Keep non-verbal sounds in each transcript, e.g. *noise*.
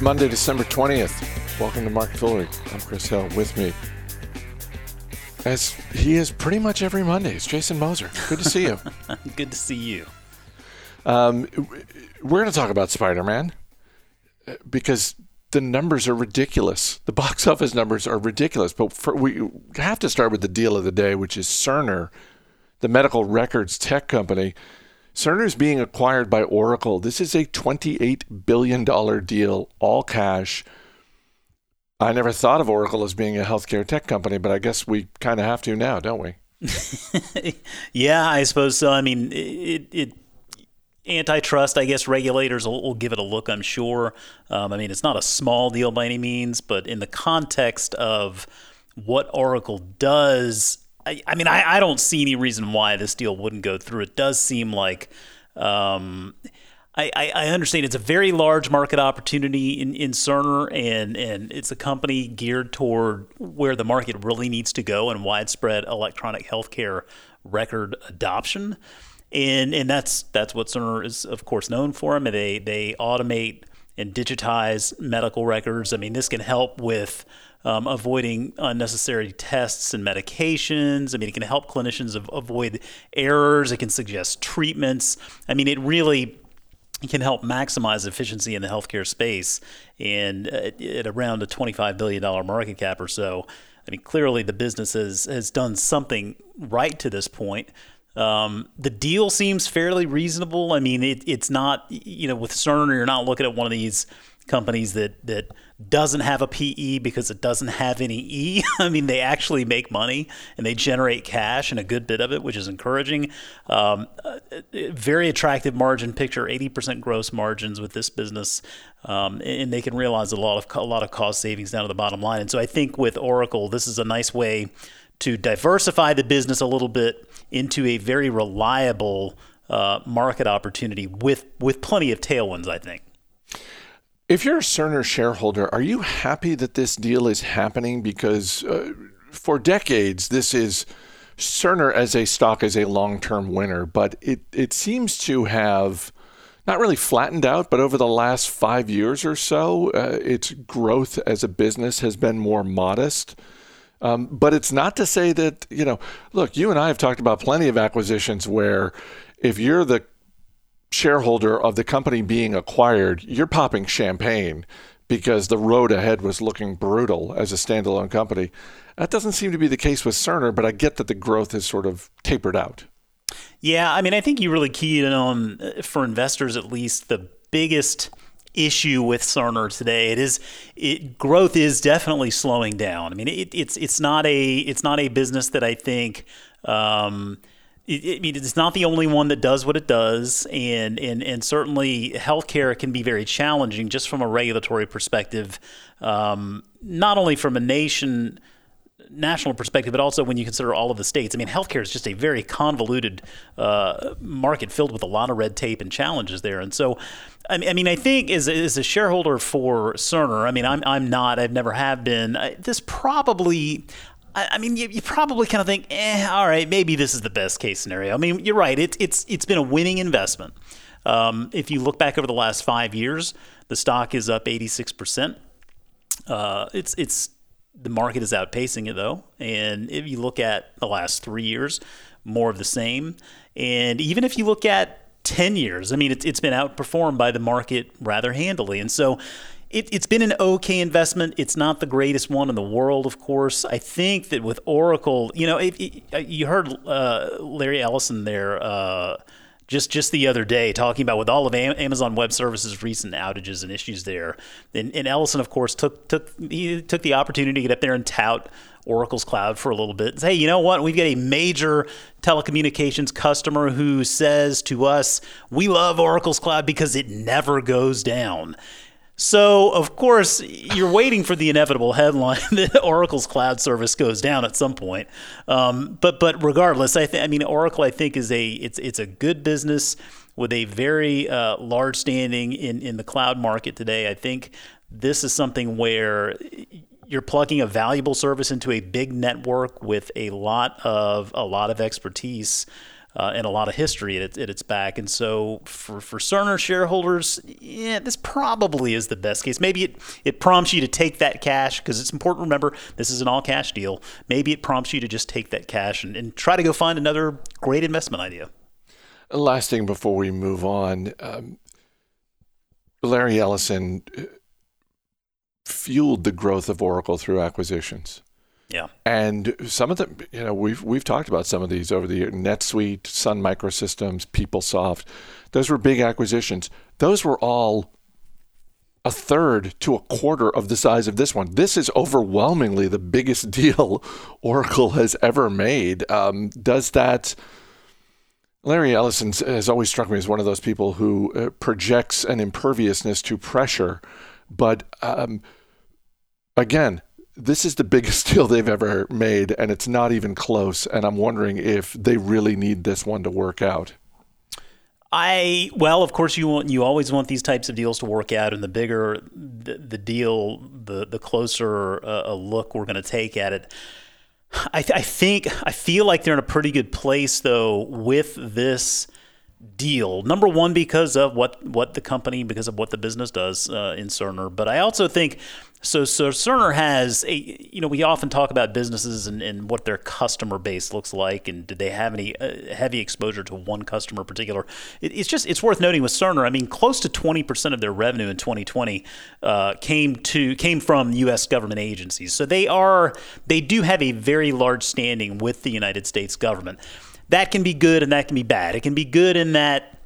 It's Monday, December 20th. Welcome to Market Foolery. I'm Chris Hill. With me, as he is pretty much every Monday, it's Jason Moser. Good to see you. *laughs* Good to see you. Um, we're going to talk about Spider Man because the numbers are ridiculous. The box *laughs* office numbers are ridiculous. But for, we have to start with the deal of the day, which is Cerner, the medical records tech company. Cerner is being acquired by Oracle. This is a $28 billion deal, all cash. I never thought of Oracle as being a healthcare tech company, but I guess we kind of have to now, don't we? *laughs* yeah, I suppose so. I mean, it, it antitrust, I guess regulators will, will, give it a look, I'm sure. Um, I mean, it's not a small deal by any means, but in the context of what Oracle does, I, I mean, I, I, don't see any reason why this deal wouldn't go through. It does seem like. Um, I, I, understand it's a very large market opportunity in, in Cerner, and, and it's a company geared toward where the market really needs to go and widespread electronic healthcare record adoption and and that's that's what Cerner is of course known for. I mean, they they automate and digitize medical records. I mean, this can help with um, avoiding unnecessary tests and medications. I mean, it can help clinicians av- avoid errors. It can suggest treatments. I mean, it really can help maximize efficiency in the healthcare space. And uh, at around a $25 billion market cap or so, I mean, clearly the business has, has done something right to this point. Um, the deal seems fairly reasonable. I mean, it, it's not, you know, with Cerner, you're not looking at one of these companies that that doesn't have a PE because it doesn't have any E. *laughs* I mean, they actually make money and they generate cash and a good bit of it, which is encouraging. Um, uh, very attractive margin picture, 80% gross margins with this business, um, and they can realize a lot of a lot of cost savings down to the bottom line. And so I think with Oracle, this is a nice way to diversify the business a little bit into a very reliable uh, market opportunity with with plenty of tailwinds. I think. If you're a Cerner shareholder, are you happy that this deal is happening? Because uh, for decades, this is Cerner as a stock is a long-term winner, but it it seems to have not really flattened out, but over the last five years or so, uh, its growth as a business has been more modest. Um, but it's not to say that, you know, look, you and I have talked about plenty of acquisitions where if you're the shareholder of the company being acquired, you're popping champagne because the road ahead was looking brutal as a standalone company. That doesn't seem to be the case with Cerner, but I get that the growth has sort of tapered out. Yeah, I mean, I think you really keyed in on, uh, for investors at least, the biggest issue with Cerner today. It is it, growth is definitely slowing down. I mean, it, it's it's not a it's not a business that I think. Um, I mean, it's not the only one that does what it does, and and and certainly healthcare can be very challenging just from a regulatory perspective. Um, not only from a nation national perspective, but also when you consider all of the states. I mean, healthcare is just a very convoluted uh, market filled with a lot of red tape and challenges there. And so, I mean, I think as, as a shareholder for Cerner, I mean, I'm, I'm not, I've never have been. I, this probably, I, mean, you, you, probably kind of think, eh, all right, maybe this is the best case scenario. I mean, you're right. It's it's it's been a winning investment. Um, if you look back over the last five years, the stock is up 86 percent. Uh, it's it's the market is outpacing it though. And if you look at the last three years, more of the same. And even if you look at 10 years, I mean, it's, it's been outperformed by the market rather handily. And so it, has been an okay investment. It's not the greatest one in the world, of course. I think that with Oracle, you know, it, it, you heard uh, Larry Ellison there. Uh, just just the other day talking about with all of Amazon Web Services recent outages and issues there. And, and Ellison, of course, took took he took the opportunity to get up there and tout Oracle's cloud for a little bit. And say, hey, you know what? We've got a major telecommunications customer who says to us, "We love Oracle's cloud because it never goes down." So, of course, you're waiting for the inevitable headline *laughs* that Oracle's cloud service goes down at some point. Um, but but regardless, I think I mean Oracle I think is a it's it's a good business with a very uh, large standing in in the cloud market today. I think this is something where you're plugging a valuable service into a big network with a lot of a lot of expertise. Uh, and a lot of history at, at, its back. And so for, for Cerner shareholders, yeah, this probably is the best case. Maybe it, it prompts you to take that cash because it's important to remember this is an all cash deal. Maybe it prompts you to just take that cash and, and try to go find another great investment idea. Last thing before we move on, um, Larry Ellison uh, fueled the growth of Oracle through acquisitions. Yeah. And some of them, you know, we've we've talked about some of these over the year. NetSuite, Sun Microsystems, PeopleSoft. Those were big acquisitions. Those were all a third to a quarter of the size of this one. This is overwhelmingly the biggest *laughs* deal Oracle has ever made. Um, does that? Larry Ellison has always struck me as one of those people who uh, projects an imperviousness to pressure, but um, again, this is the biggest *laughs* deal they've ever made, and it's not even close. And I'm wondering if they really need this one to work out. I well, of course, you want you always want these types of deals to work out, and the bigger the, the deal, the the closer uh, a look we're going to take at it. I, th- I think I feel like they're in a pretty good place though with this deal. Number one, because of what what the company, because of what the business does uh, in Cerner. But I also think so. So Cerner has a you know we often talk about businesses and, and what their customer base looks like, and did they have any uh, heavy exposure to one customer in particular? It, it's just it's worth noting with Cerner. I mean, close to twenty percent of their revenue in 2020 uh, came to came from U.S. government agencies. So they are they do have a very large standing with the United States government that can be good and that can be bad. It can be good in that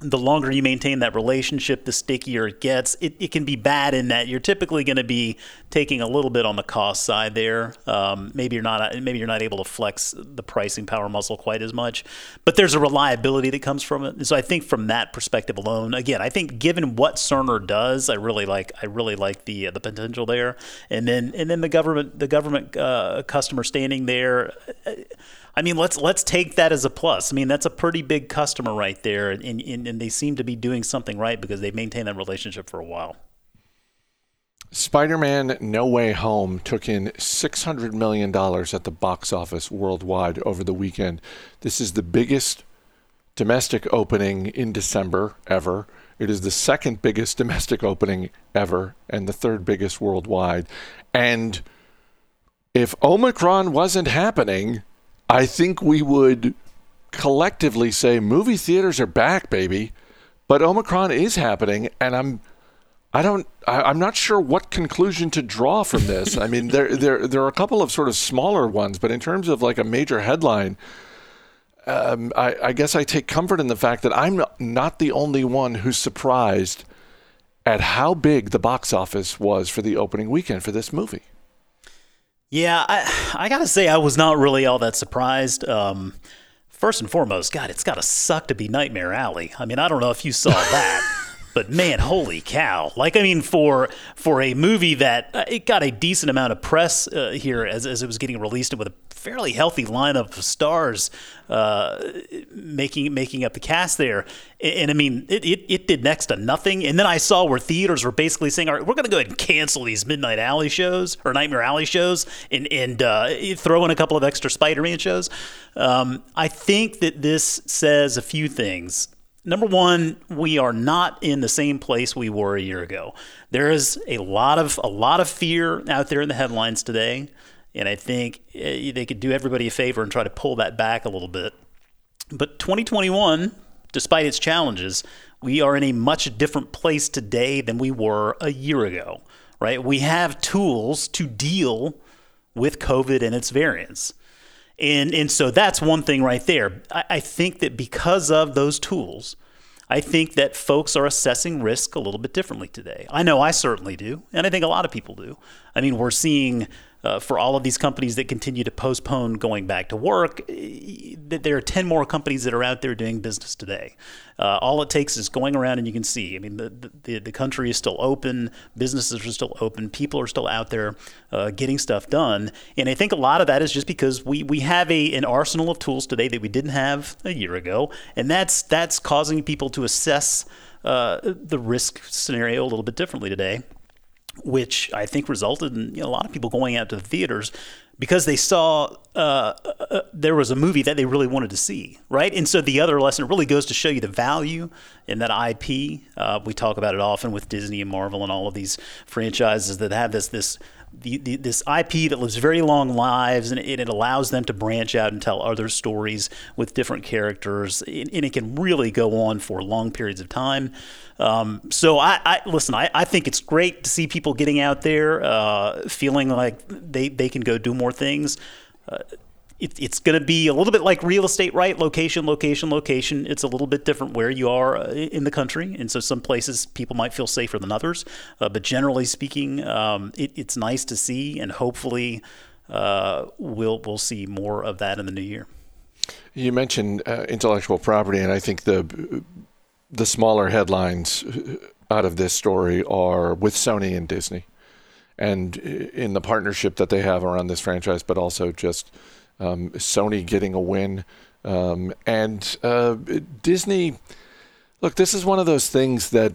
the longer you maintain that relationship, the stickier it gets. It, it can be bad in that you're typically going to be taking a little bit on the cost side there. Um, maybe you're not maybe you're not able to flex the pricing power muscle quite as much, but there's a reliability that comes from it. And so I think from that perspective alone, again, I think given what Cerner does, I really like I really like the uh, the potential there. And then and then the government the government uh, customer standing there. Uh, I mean, let's let's take that as a plus. I mean, that's a pretty big customer right there, and, and, and they seem to be doing something right because they've maintained that relationship for a while. Spider Man No Way Home took in $600 million at the box office worldwide over the weekend. This is the biggest domestic opening in December ever. It is the second biggest domestic opening ever and the third biggest worldwide. And if Omicron wasn't happening, I think we would collectively say movie theaters are back, baby. But Omicron is happening, and I'm I don't I, am not sure what conclusion to draw from this. I mean, there there there are a couple of sort of smaller ones, but in terms of like a major headline, um, I, I guess I take comfort in the fact that I'm not the only one who's surprised at how big the box office was for the opening weekend for this movie. Yeah, I I gotta say I was not really all that surprised. Um, first and foremost, God, it's gotta suck to be Nightmare Alley. I mean, I don't know if you saw *laughs* that. but man, holy cow! Like, I mean, for for a movie that uh, it got a decent amount of press uh, here as, as it was getting released, with a fairly healthy lineup of stars uh, making making up the cast there. And, and I mean, it, it, it, did next to nothing. And then I saw where theaters were basically saying, "All right, we're going to go ahead and cancel these Midnight Alley shows or Nightmare Alley shows, and and uh, throw in a couple of extra Spider-Man shows." Um, I think that this says a few things number one, we are not in the same place we were a year ago. There is a lot of a lot of fear out there in the headlines today. And I think eh, they could do everybody a favor and try to pull that back a little bit. But 2021, despite its challenges, we are in a much different place today than we were a year ago, right? We have tools to deal with COVID and its variants. And, and so that's one thing right there. I, I think that because of those tools, I think that folks are assessing risk a little bit differently today. I know I certainly do, and I think a lot of people do. I mean, we're seeing uh, for all of these companies that continue to postpone going back to work, eh, there are 10 more companies that are out there doing business today. Uh, all it takes is going around and you can see. I mean, the, the, the country is still open, businesses are still open, people are still out there uh, getting stuff done. And I think a lot of that is just because we, we have a, an arsenal of tools today that we didn't have a year ago. And that's, that's causing people to assess uh, the risk scenario a little bit differently today which I think resulted in you know, a lot of people going out to the theaters because they saw uh, uh, there was a movie that they really wanted to see, right? And so the other lesson really goes to show you the value in that IP. Uh, we talk about it often with Disney and Marvel and all of these franchises that have this this the, the, this IP that lives very long lives and it, it, allows them to branch out and tell other stories with different characters and, and it can really go on for long periods of time. Um, so I, I listen. I, I, think it's great to see people getting out there, uh, feeling like they they can go do more things. Uh, it, it's going to be a little bit like real estate, right? Location, location, location. It's a little bit different where you are uh, in the country, and so some places people might feel safer than others. Uh, but generally speaking, um, it, it's nice to see, and hopefully, uh, we'll we'll see more of that in the new year. You mentioned uh, intellectual property, and I think the the smaller headlines out of this story are with Sony and Disney, and in the partnership that they have around this franchise, but also just um, Sony getting a win, um, and uh, Disney. Look, this is one of those things that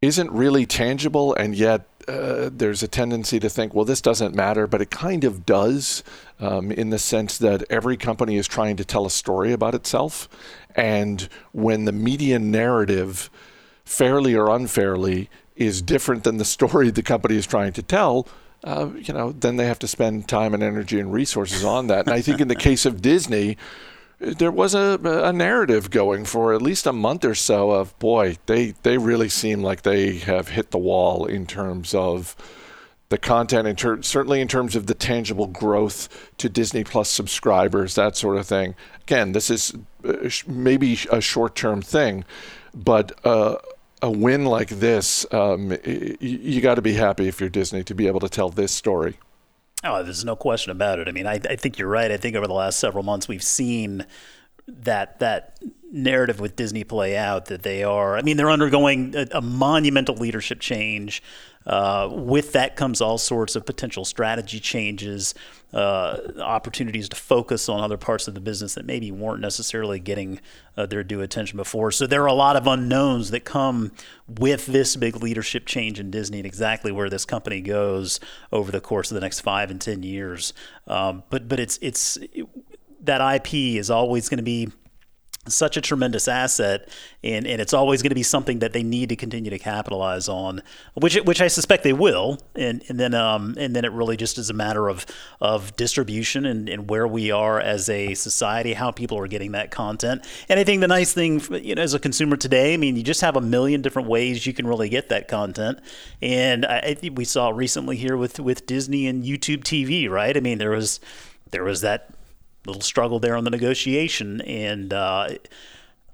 isn't really tangible, and yet uh, there's a tendency to think, well, this doesn't matter, but it kind of does um, in the sense that every company is trying to tell a story about itself. And when the media narrative, fairly or unfairly, is different than the story the company is trying to tell, uh, you know, then they have to spend time and energy and resources on that. And I think in the case of Disney, there was a, a narrative going for at least a month or so of boy, they they really seem like they have hit the wall in terms of the content, in ter- certainly in terms of the tangible growth to Disney Plus subscribers, that sort of thing. Again, this is uh, maybe a short term thing, but uh, a win like this, um, you, you got to be happy if you're Disney to be able to tell this story. Oh, there's no question about it. I mean, I, I think you're right. I think over the last several months, we've seen that that narrative with Disney play out that they are. I mean, they're undergoing a, a monumental leadership change. Uh, with that comes all sorts of potential strategy changes, uh, opportunities to focus on other parts of the business that maybe weren't necessarily getting uh, their due attention before. So there are a lot of unknowns that come with this big leadership change in Disney and exactly where this company goes over the course of the next five and ten years. Um, but but it's it's it, that IP is always going to be such a tremendous asset, and, and it's always going to be something that they need to continue to capitalize on, which which I suspect they will, and and then um and then it really just is a matter of of distribution and, and where we are as a society, how people are getting that content, and I think the nice thing you know as a consumer today, I mean you just have a million different ways you can really get that content, and I, I think we saw recently here with with Disney and YouTube TV, right? I mean there was there was that little struggle there on the negotiation. And uh,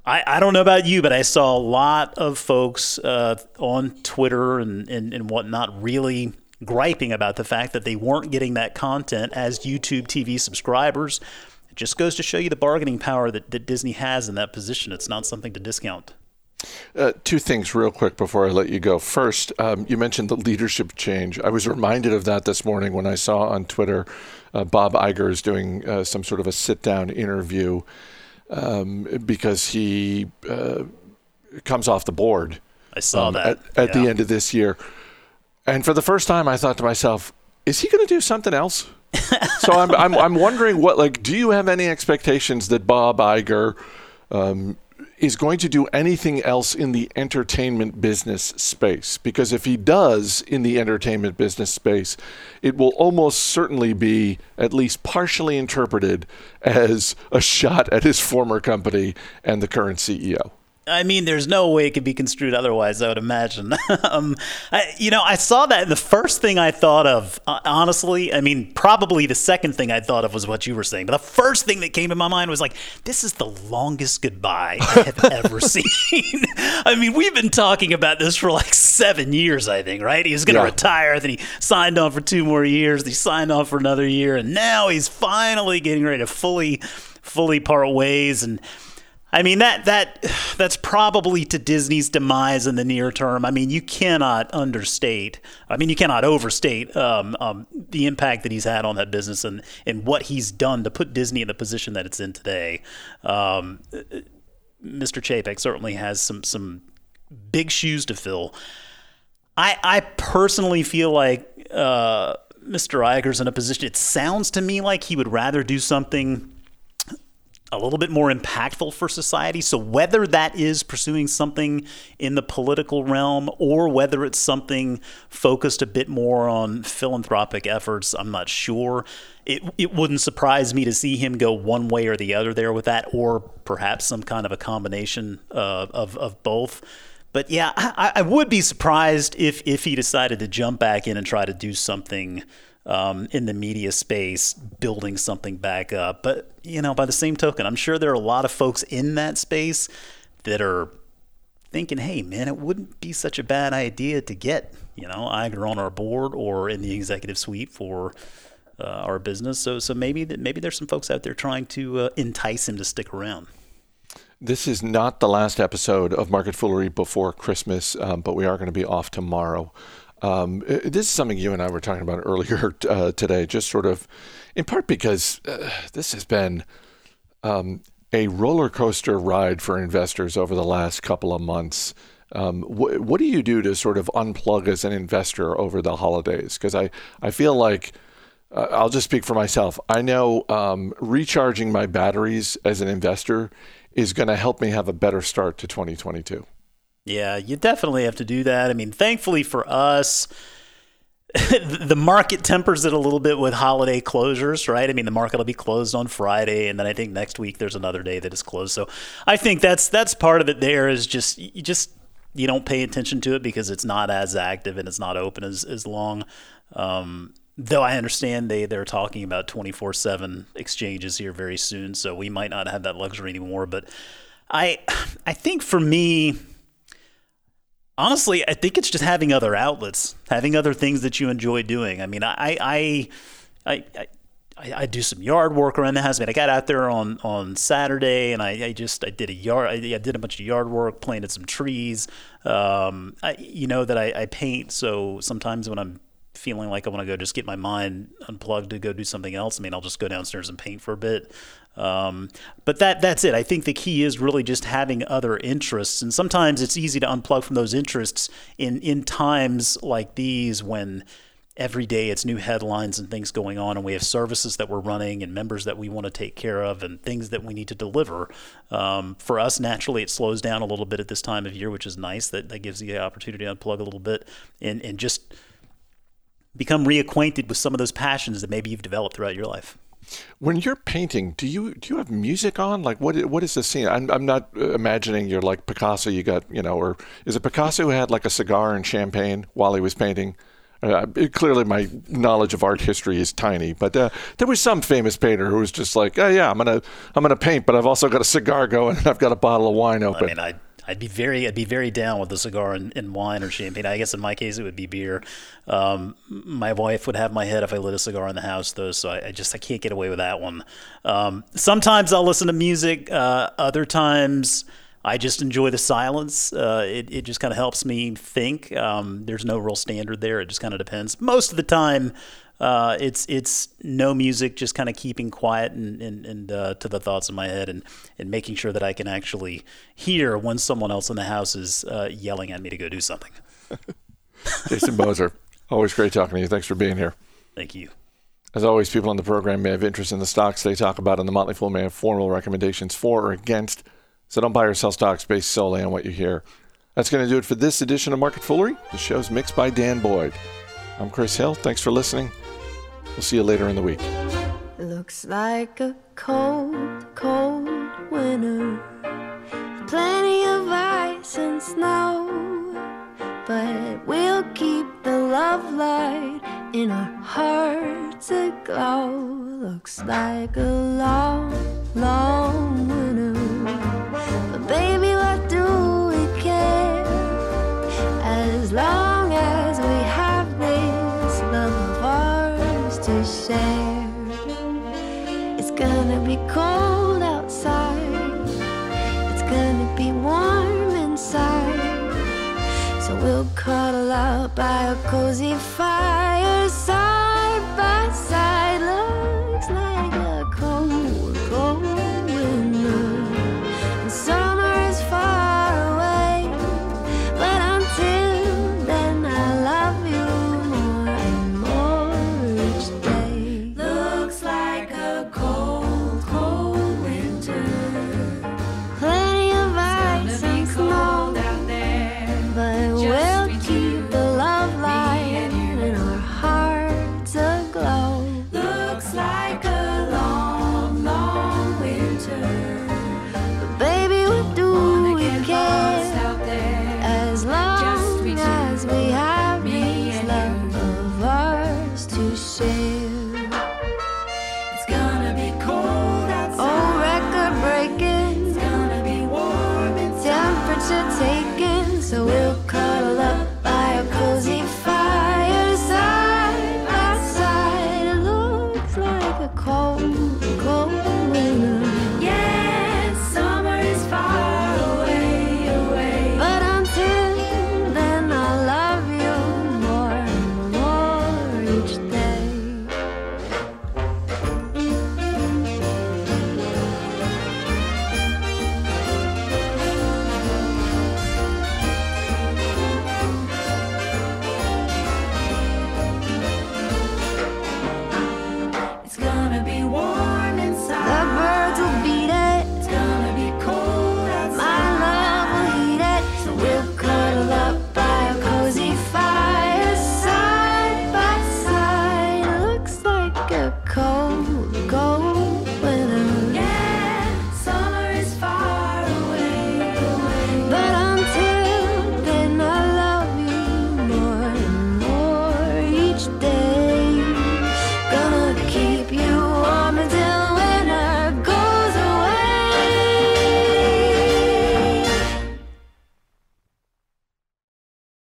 I, I don't know about you, but I saw a lot of folks uh, on Twitter and, and, and whatnot really griping about the fact that they weren't getting that content as YouTube TV subscribers. It just goes to show you the bargaining power that, that Disney has in that position. It's not something to discount. Uh, two things, real quick, before I let you go. First, um, you mentioned the leadership change. I was reminded of that this morning when I saw on Twitter uh, Bob Iger is doing uh, some sort of a sit down interview um, because he uh, comes off the board. I saw um, that at, at yeah. the end of this year. And for the first time, I thought to myself, is he going to do something else? *laughs* so I'm, I'm, I'm wondering what, like, do you have any expectations that Bob Iger um, is going to do anything else in the entertainment business space. Because if he does in the entertainment business space, it will almost certainly be at least partially interpreted as a shot at his former company and the current CEO. I mean, there's no way it could be construed otherwise. I would imagine. *laughs* um, I, you know, I saw that, the first thing I thought of, uh, honestly, I mean, probably the second thing I thought of was what you were saying. But the first thing that came to my mind was like, this is the longest goodbye I have *laughs* ever seen. *laughs* I mean, we've been talking about this for like seven years, I think, right? He was going to yeah. retire, then he signed on for two more years, he signed on for another year, and now he's finally getting ready to fully, fully part ways and I mean that that that's probably to Disney's demise in the near term. I mean, you cannot understate. I mean, you cannot overstate um, um, the impact that he's had on that business and and what he's done to put Disney in the position that it's in today. Um, Mr. Chapek certainly has some some big shoes to fill. I I personally feel like. Uh, Mr. Iger's in a position. It sounds to me like he would rather do something a little bit more impactful for society. So whether that is pursuing something in the political realm or whether it's something focused a bit more on philanthropic efforts, I'm not sure. It, it wouldn't surprise me to see him go one way or the other there with that, or perhaps some kind of a combination uh, of, of both. But yeah, I, I would be surprised if, if he decided to jump back in and try to do something – um, in the media space building something back up. But, you know, by the same token, I'm sure there are a lot of folks in that space that are thinking, hey, man, it wouldn't be such a bad idea to get, you know, either on our board or in the executive suite for uh, our business. So, so maybe that maybe there's some folks out there trying to uh, entice him to stick around. This is not the last episode of Market Foolery before Christmas, um, but we are going to be off tomorrow. Um, uh, this is something you and I were talking about earlier *laughs* uh, today, just sort of in part because uh, this has been um, a roller coaster ride for investors over the last couple of months. Um, wh- what do you do to sort of unplug as an investor over the holidays? Because I, I feel like uh, I'll just speak for myself. I know um, recharging my batteries as an investor is going to help me have a better start to 2022. Yeah, you definitely have to do that. I mean, thankfully for us, *laughs* the market tempers it a little bit with holiday closures, right? I mean, the market will be closed on Friday, and then I think next week there's another day that is closed. So I think that's that's part of it. There is just you just you don't pay attention to it because it's not as active and it's not open as as long. Um, though I understand they they're talking about 24 seven exchanges here very soon, so we might not have that luxury anymore. But I I think for me honestly, I think it's just having other outlets, having other things that you enjoy doing. I mean, I, I, I, I I, do some yard work around the house. I mean, I got out there on, on Saturday and I, I just I did a yard I, I, did a bunch of yard work, planted some trees. Um, I, you know that I, I paint, so sometimes when I'm feeling like I want to go just get my mind unplugged to go do something else, I mean, I'll just go downstairs and paint for a bit. Um, but that that's it. I think the key is really just having other interests, and sometimes it's easy to unplug from those interests in in times like these when every day it's new headlines and things going on, and we have services that we're running and members that we want to take care of and things that we need to deliver. Um, for us, naturally, it slows down a little bit at this time of year, which is nice. That that gives you the opportunity to unplug a little bit and and just become reacquainted with some of those passions that maybe you've developed throughout your life. When you're painting, do you do you have music on? Like what what is the scene? I'm I'm not imagining you're like Picasso. You got you know, or is it Picasso who had like a cigar and champagne while he was painting? Uh, clearly, my knowledge of art history is tiny, but uh, there was some famous painter who was just like, "Oh yeah, I'm gonna I'm gonna paint, but I've also got a cigar going and I've got a bottle of wine open." I mean, I I'd be very I'd be very down with a cigar and, and, wine or champagne. I guess in my case it would be beer. Um, my wife would have my head if I lit a cigar in the house though, so I, I just I can't get away with that one. Um, sometimes I'll listen to music. Uh, other times. I just enjoy the silence. Uh, it, it just kind of helps me think. Um, there's no real standard there. It just kind of depends. Most of the time, uh, it's it's no music, just kind of keeping quiet and and, and uh, to the thoughts in my head, and and making sure that I can actually hear when someone else in the house is uh, yelling at me to go do something. *laughs* Jason Moser, always great talking to you. Thanks for being here. Thank you. As always, people on the program may have interest in the stocks they talk about, and the Motley Fool may have formal recommendations for or against. So don't buy or sell stocks based solely on what you hear. That's going to do it for this edition of Market Foolery. The show's mixed by Dan Boyd. I'm Chris Hill. Thanks for listening. We'll see you later in the week. Looks like a cold, cold winter. Plenty of ice and snow. But we'll keep the love light in our hearts aglow. Looks like a long, long winter. Cuddle out